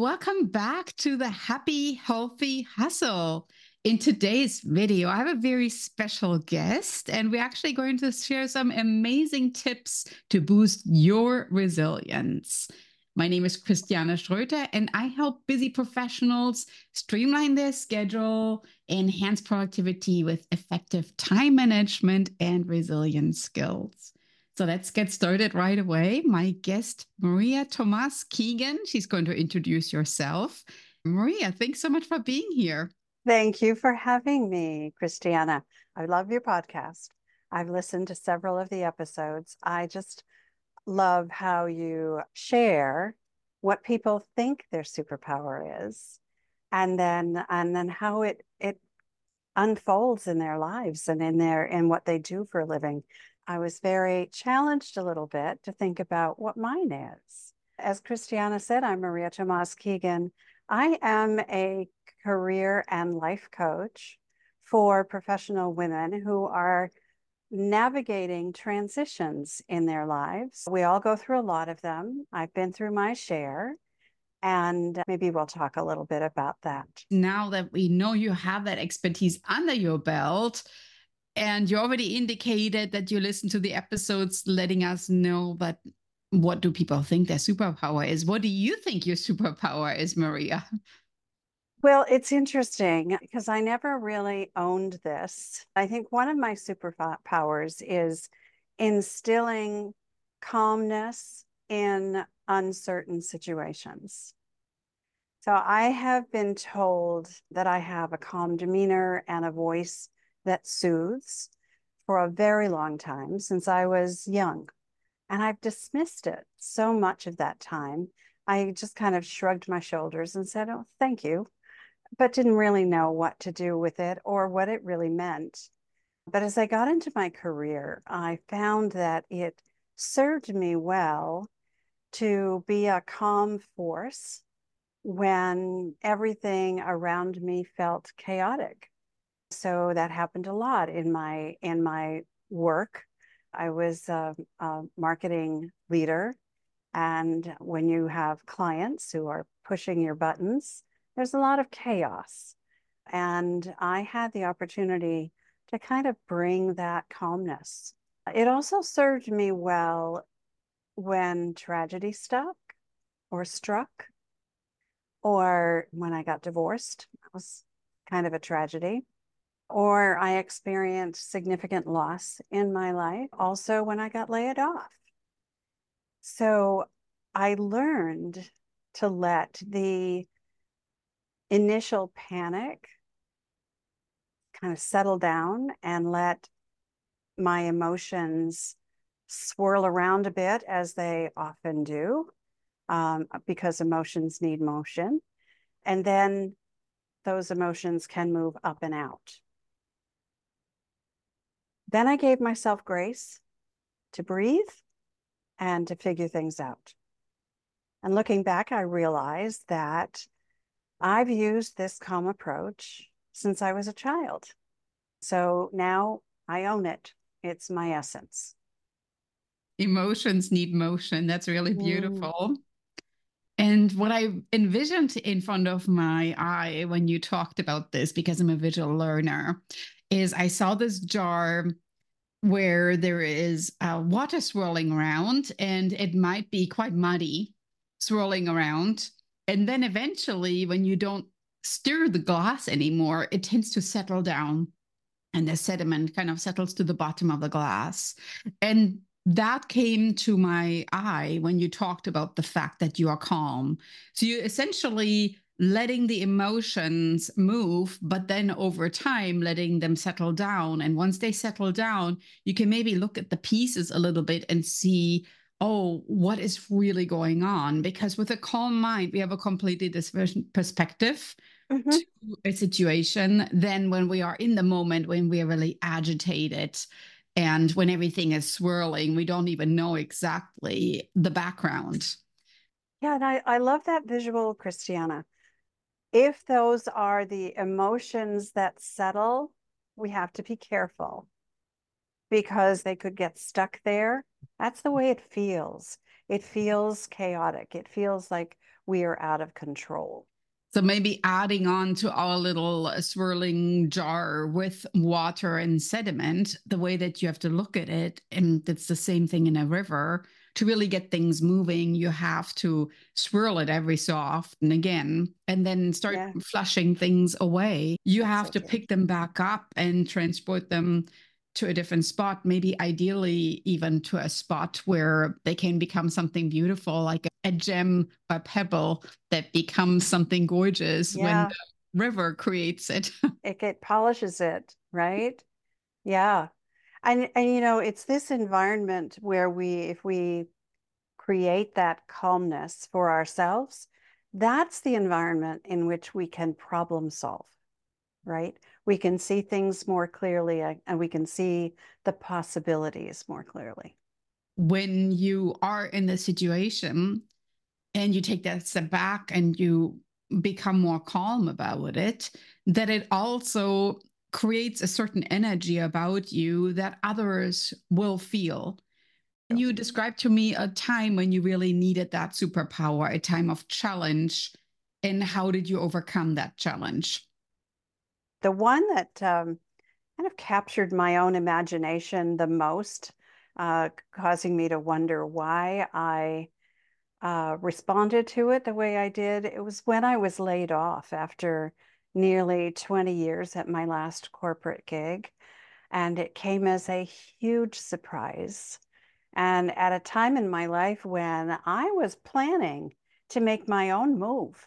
Welcome back to the Happy Healthy Hustle. In today's video, I have a very special guest, and we're actually going to share some amazing tips to boost your resilience. My name is Christiane Schröter, and I help busy professionals streamline their schedule, enhance productivity with effective time management and resilience skills. So let's get started right away. My guest, Maria Tomás Keegan, she's going to introduce yourself. Maria, thanks so much for being here. Thank you for having me, Christiana. I love your podcast. I've listened to several of the episodes. I just love how you share what people think their superpower is and then and then how it it unfolds in their lives and in their in what they do for a living I was very challenged a little bit to think about what mine is. As Christiana said, I'm Maria Tomás Keegan. I am a career and life coach for professional women who are navigating transitions in their lives. We all go through a lot of them. I've been through my share. And maybe we'll talk a little bit about that. Now that we know you have that expertise under your belt, and you already indicated that you listen to the episodes letting us know that what do people think their superpower is? What do you think your superpower is maria? Well it's interesting because i never really owned this. I think one of my superpowers is instilling calmness in uncertain situations. So i have been told that i have a calm demeanor and a voice that soothes for a very long time since I was young. And I've dismissed it so much of that time. I just kind of shrugged my shoulders and said, Oh, thank you, but didn't really know what to do with it or what it really meant. But as I got into my career, I found that it served me well to be a calm force when everything around me felt chaotic so that happened a lot in my in my work. I was a, a marketing leader, and when you have clients who are pushing your buttons, there's a lot of chaos. And I had the opportunity to kind of bring that calmness. It also served me well when tragedy stuck or struck, or when I got divorced. That was kind of a tragedy or I experienced significant loss in my life, also when I got laid off. So I learned to let the initial panic kind of settle down and let my emotions swirl around a bit as they often do, um, because emotions need motion. And then those emotions can move up and out. Then I gave myself grace to breathe and to figure things out. And looking back, I realized that I've used this calm approach since I was a child. So now I own it. It's my essence. Emotions need motion. That's really mm. beautiful. Mm. And what I envisioned in front of my eye when you talked about this, because I'm a visual learner, is I saw this jar where there is uh, water swirling around and it might be quite muddy swirling around. And then eventually, when you don't stir the glass anymore, it tends to settle down and the sediment kind of settles to the bottom of the glass. And that came to my eye when you talked about the fact that you are calm. So you essentially letting the emotions move, but then over time, letting them settle down. And once they settle down, you can maybe look at the pieces a little bit and see, oh, what is really going on? Because with a calm mind, we have a completely different perspective mm-hmm. to a situation than when we are in the moment, when we are really agitated. And when everything is swirling, we don't even know exactly the background. Yeah, and I, I love that visual, Christiana if those are the emotions that settle, we have to be careful because they could get stuck there. That's the way it feels. It feels chaotic. It feels like we are out of control. So maybe adding on to our little uh, swirling jar with water and sediment, the way that you have to look at it, and it's the same thing in a river. To really get things moving, you have to swirl it every so often again, and then start yeah. flushing things away. You That's have so to true. pick them back up and transport them to a different spot, maybe ideally even to a spot where they can become something beautiful, like a gem a pebble that becomes something gorgeous yeah. when the river creates it. it, it polishes it, right? Yeah. And, and you know, it's this environment where we, if we create that calmness for ourselves, that's the environment in which we can problem solve, right? we can see things more clearly uh, and we can see the possibilities more clearly. When you are in the situation and you take that step back and you become more calm about it, that it also creates a certain energy about you that others will feel. Can you described to me a time when you really needed that superpower, a time of challenge, and how did you overcome that challenge? The one that um, kind of captured my own imagination the most, uh, causing me to wonder why I uh, responded to it the way I did, it was when I was laid off after nearly 20 years at my last corporate gig. And it came as a huge surprise. And at a time in my life when I was planning to make my own move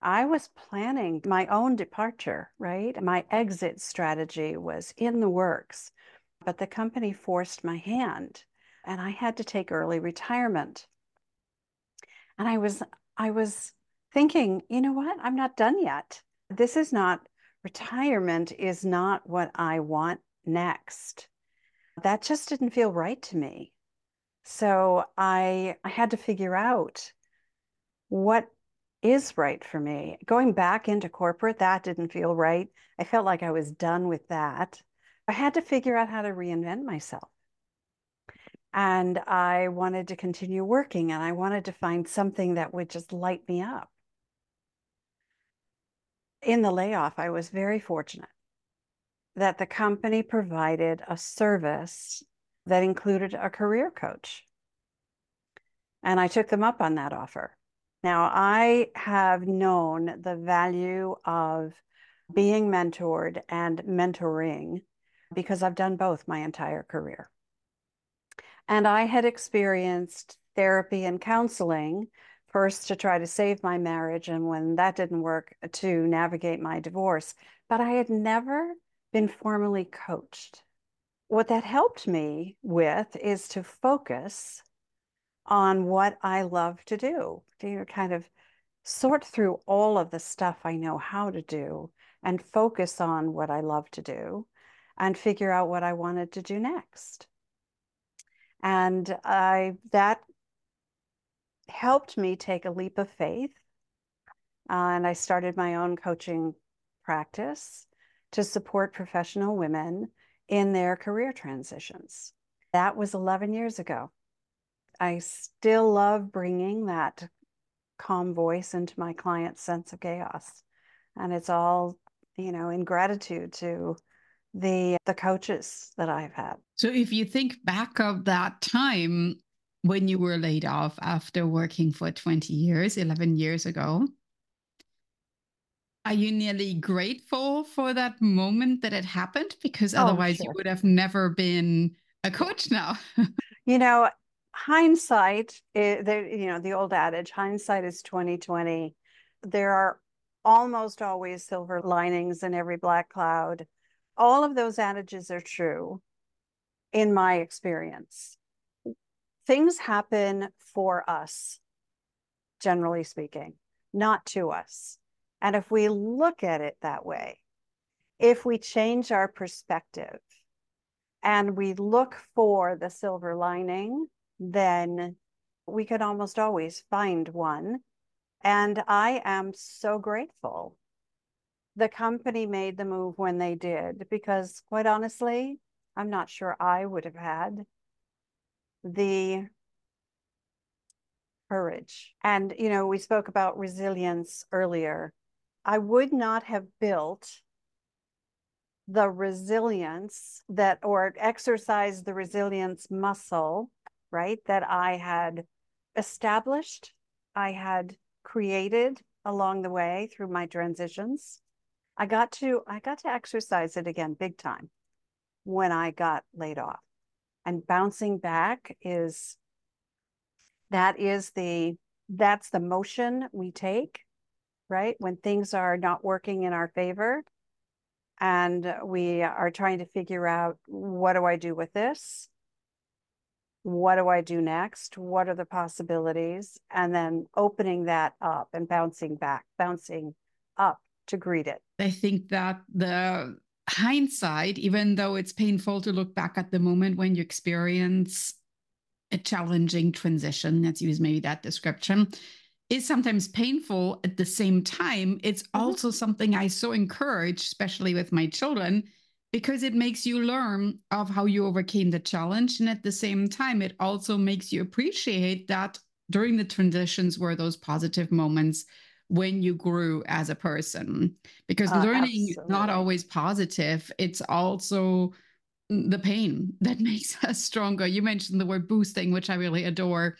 I was planning my own departure, right? My exit strategy was in the works, but the company forced my hand and I had to take early retirement. And I was I was thinking, you know what? I'm not done yet. This is not retirement is not what I want next. That just didn't feel right to me. So I I had to figure out what is right for me. Going back into corporate, that didn't feel right. I felt like I was done with that. I had to figure out how to reinvent myself. And I wanted to continue working and I wanted to find something that would just light me up. In the layoff, I was very fortunate that the company provided a service that included a career coach. And I took them up on that offer. Now, I have known the value of being mentored and mentoring because I've done both my entire career. And I had experienced therapy and counseling first to try to save my marriage, and when that didn't work, uh, to navigate my divorce. But I had never been formally coached. What that helped me with is to focus on what I love to do, to kind of sort through all of the stuff I know how to do and focus on what I love to do and figure out what I wanted to do next. And I that helped me take a leap of faith. Uh, and I started my own coaching practice to support professional women in their career transitions. That was 11 years ago. I still love bringing that calm voice into my client's sense of chaos. And it's all, you know, in gratitude to the the coaches that I've had. So if you think back of that time when you were laid off after working for 20 years, 11 years ago, are you nearly grateful for that moment that it happened? Because oh, otherwise sure. you would have never been a coach now. you know, hindsight, eh, it, you know, the old adage, hindsight is 2020. There are almost always silver linings in every black cloud. All of those adages are true in my experience. Things happen for us, generally speaking, not to us. And if we look at it that way, if we change our perspective and we look for the silver lining, then we could almost always find one. And I am so grateful the company made the move when they did, because quite honestly, I'm not sure I would have had the courage. And, you know, we spoke about resilience earlier. I would not have built the resilience that, or exercised the resilience muscle, right, that I had established, I had created along the way through my transitions. I got to I got to exercise it again big time when I got laid off. And bouncing back is that is the that's the motion we take, right? When things are not working in our favor and we are trying to figure out what do I do with this? What do I do next? What are the possibilities? And then opening that up and bouncing back, bouncing up to greet it. I think that the hindsight, even though it's painful to look back at the moment when you experience a challenging transition, let's use maybe that description, is sometimes painful at the same time. It's mm-hmm. also something I so encourage, especially with my children, because it makes you learn of how you overcame the challenge. And at the same time, it also makes you appreciate that during the transitions were those positive moments when you grew as a person because uh, learning absolutely. not always positive it's also the pain that makes us stronger you mentioned the word boosting which i really adore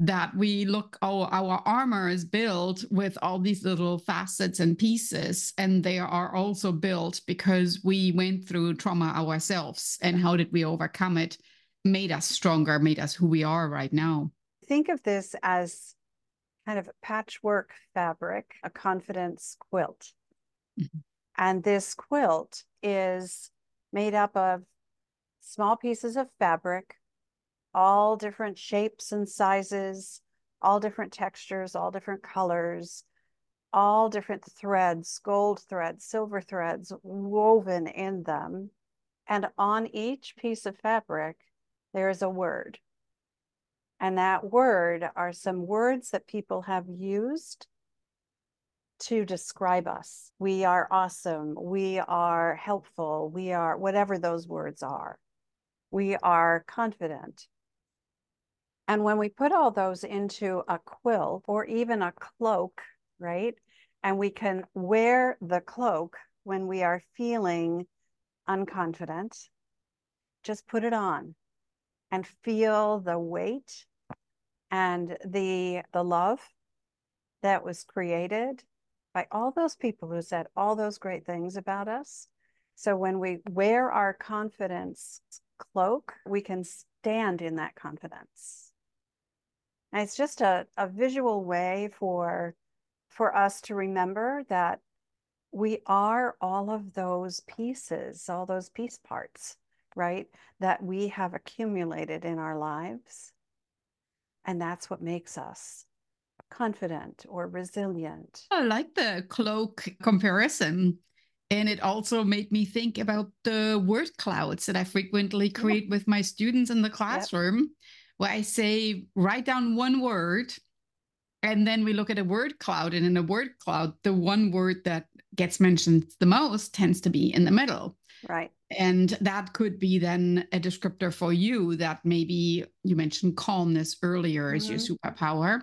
that we look our our armor is built with all these little facets and pieces and they are also built because we went through trauma ourselves and how did we overcome it made us stronger made us who we are right now think of this as kind of patchwork fabric, a confidence quilt. Mm-hmm. And this quilt is made up of small pieces of fabric, all different shapes and sizes, all different textures, all different colors, all different threads, gold threads, silver threads woven in them. And on each piece of fabric, there is a word. And that word are some words that people have used to describe us. We are awesome. We are helpful. We are whatever those words are. We are confident. And when we put all those into a quilt or even a cloak, right? And we can wear the cloak when we are feeling unconfident, just put it on and feel the weight and the the love that was created by all those people who said all those great things about us. So when we wear our confidence cloak, we can stand in that confidence. And it's just a, a visual way for for us to remember that we are all of those pieces, all those piece parts, right? That we have accumulated in our lives. And that's what makes us confident or resilient. I like the cloak comparison. And it also made me think about the word clouds that I frequently create yep. with my students in the classroom, yep. where I say, write down one word. And then we look at a word cloud. And in a word cloud, the one word that gets mentioned the most tends to be in the middle. Right. And that could be then a descriptor for you that maybe you mentioned calmness earlier mm-hmm. as your mm-hmm. superpower.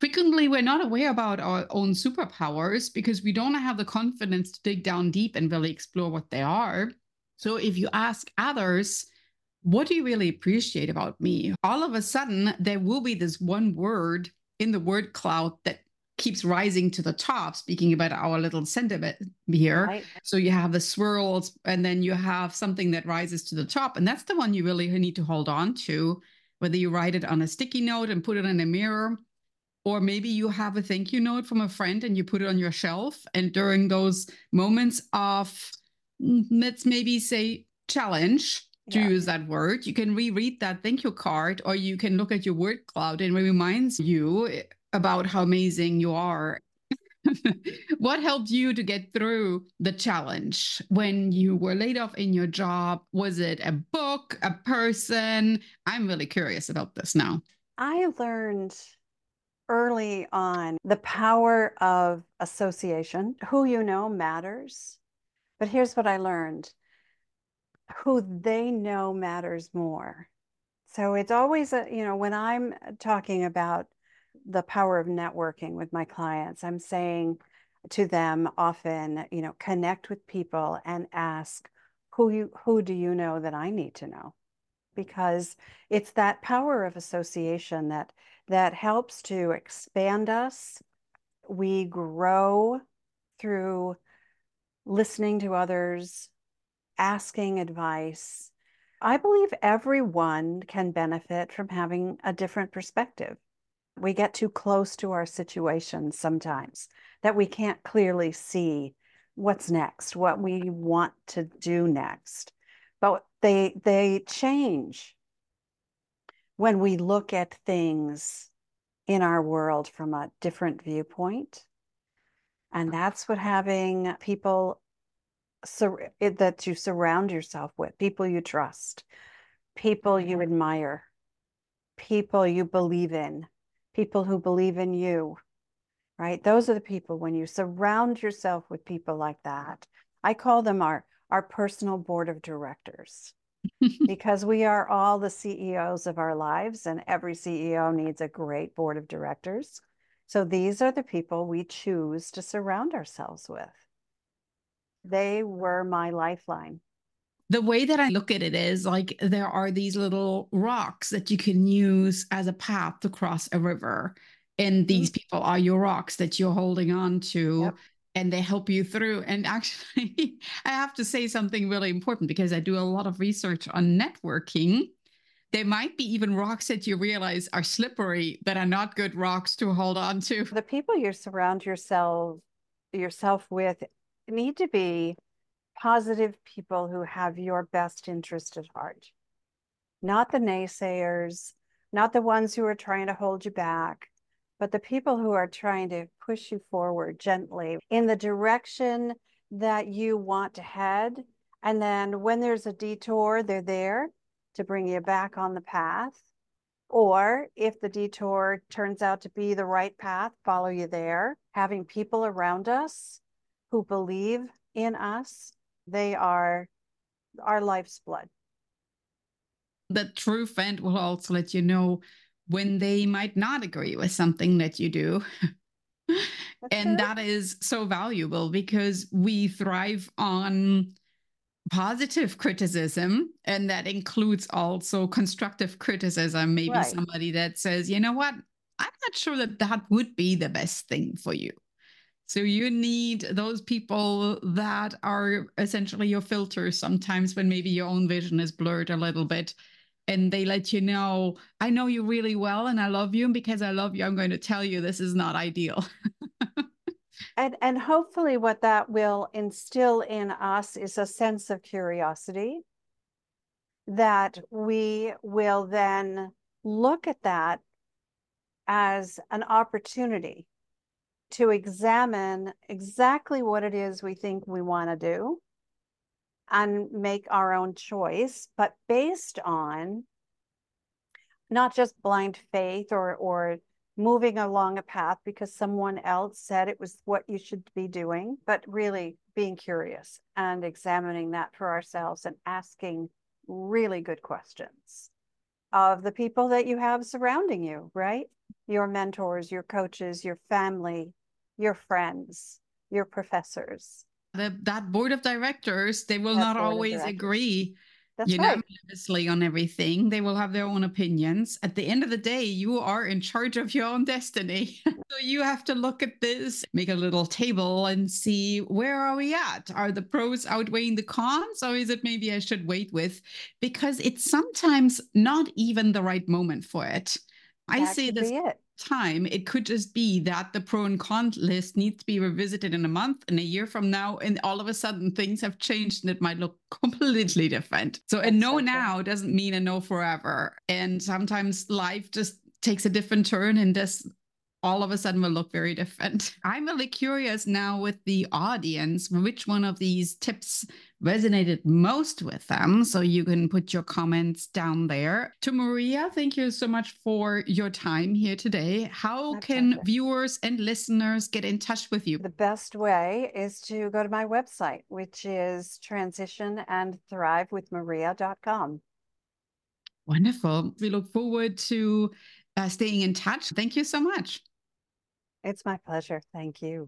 Frequently, we're not aware about our own superpowers because we don't have the confidence to dig down deep and really explore what they are. So, if you ask others, what do you really appreciate about me? All of a sudden, there will be this one word in the word cloud that keeps rising to the top speaking about our little sentiment here right. so you have the swirls and then you have something that rises to the top and that's the one you really need to hold on to whether you write it on a sticky note and put it in a mirror or maybe you have a thank you note from a friend and you put it on your shelf and during those moments of mm, let's maybe say challenge to yeah. use that word you can reread that thank you card or you can look at your word cloud and it reminds you about how amazing you are. what helped you to get through the challenge when you were laid off in your job? Was it a book, a person? I'm really curious about this now. I learned early on the power of association. Who you know matters. But here's what I learned who they know matters more. So it's always a, you know, when I'm talking about the power of networking with my clients, I'm saying to them often, you know, connect with people and ask who you who do you know that I need to know? Because it's that power of association that that helps to expand us. We grow through listening to others, asking advice. I believe everyone can benefit from having a different perspective. We get too close to our situations sometimes that we can't clearly see what's next, what we want to do next. But they they change when we look at things in our world from a different viewpoint. And that's what having people sur- eh, that you surround yourself with, people you trust, people you mm-hmm. admire, people you believe in, people who believe in you, right? Those are the people when you surround yourself with people like that. I call them our, our personal board of directors because we are all the CEOs of our lives, and every CEO needs a great board of directors. So these are the people we choose to surround ourselves with. They were my lifeline. The way that I look at it is like there are these little rocks that you can use as a path to cross a river. And these mm-hmm. people are your rocks that you're holding on to. Yep and they help you through. And actually, I have to say something really important because I do a lot of research on networking. There might be even rocks that you realize are slippery that are not good rocks to hold on to. The people you surround yourself yourself with need to be positive people who have your best interest at heart, not the naysayers, not the ones who are trying to hold you back, but the people who are trying to push you forward gently in the direction that you want to head. And then when there's a detour, they're there to bring you back on the path. Or if the detour turns out to be the right path, follow you there. Having people around us who believe in us, they are our life's blood. The true friend will also let you know when they might not agree with something that you do. and that is so valuable because we thrive on positive criticism and that includes also constructive criticism maybe right. somebody that says you know what i'm not sure that that would be the best thing for you so you need those people that are essentially your filters sometimes when maybe your own vision is blurred a little bit and they let you know, I know you really well and I love you. And because I love you, I'm going to tell you this is not ideal. and and hopefully what that will instill in us is a sense of curiosity that we will then look at that as an opportunity to examine exactly what it is we think we want to do and make our own choice, but based on not just blind faith or or moving along a path because someone else said it was what you should be doing, but really being curious and examining that for ourselves and asking really good questions of the people that you have surrounding you, right? Your mentors, your coaches, your family, your friends, your professors the, that board of directors, they will that not always agree That's unanimously right. on everything. They will have their own opinions. At the end of the day, you are in charge of your own destiny. so you have to look at this, make a little table and see where are we at? Are the pros outweighing the cons? Or is it maybe I should wait with? Because it's sometimes not even the right moment for it. I that say this time, it could just be that the pro and con list needs to be revisited in a month and a year from now, and all of a sudden things have changed and it might look completely different. So a no now doesn't mean a no forever. And sometimes life just takes a different turn and this all of a sudden will look very different. I'm really curious now with the audience, which one of these tips resonated most with them. So you can put your comments down there. To Maria, thank you so much for your time here today. How my can pleasure. viewers and listeners get in touch with you? The best way is to go to my website, which is transition and thrive with maria.com. Wonderful. We look forward to uh, staying in touch. Thank you so much. It's my pleasure. Thank you.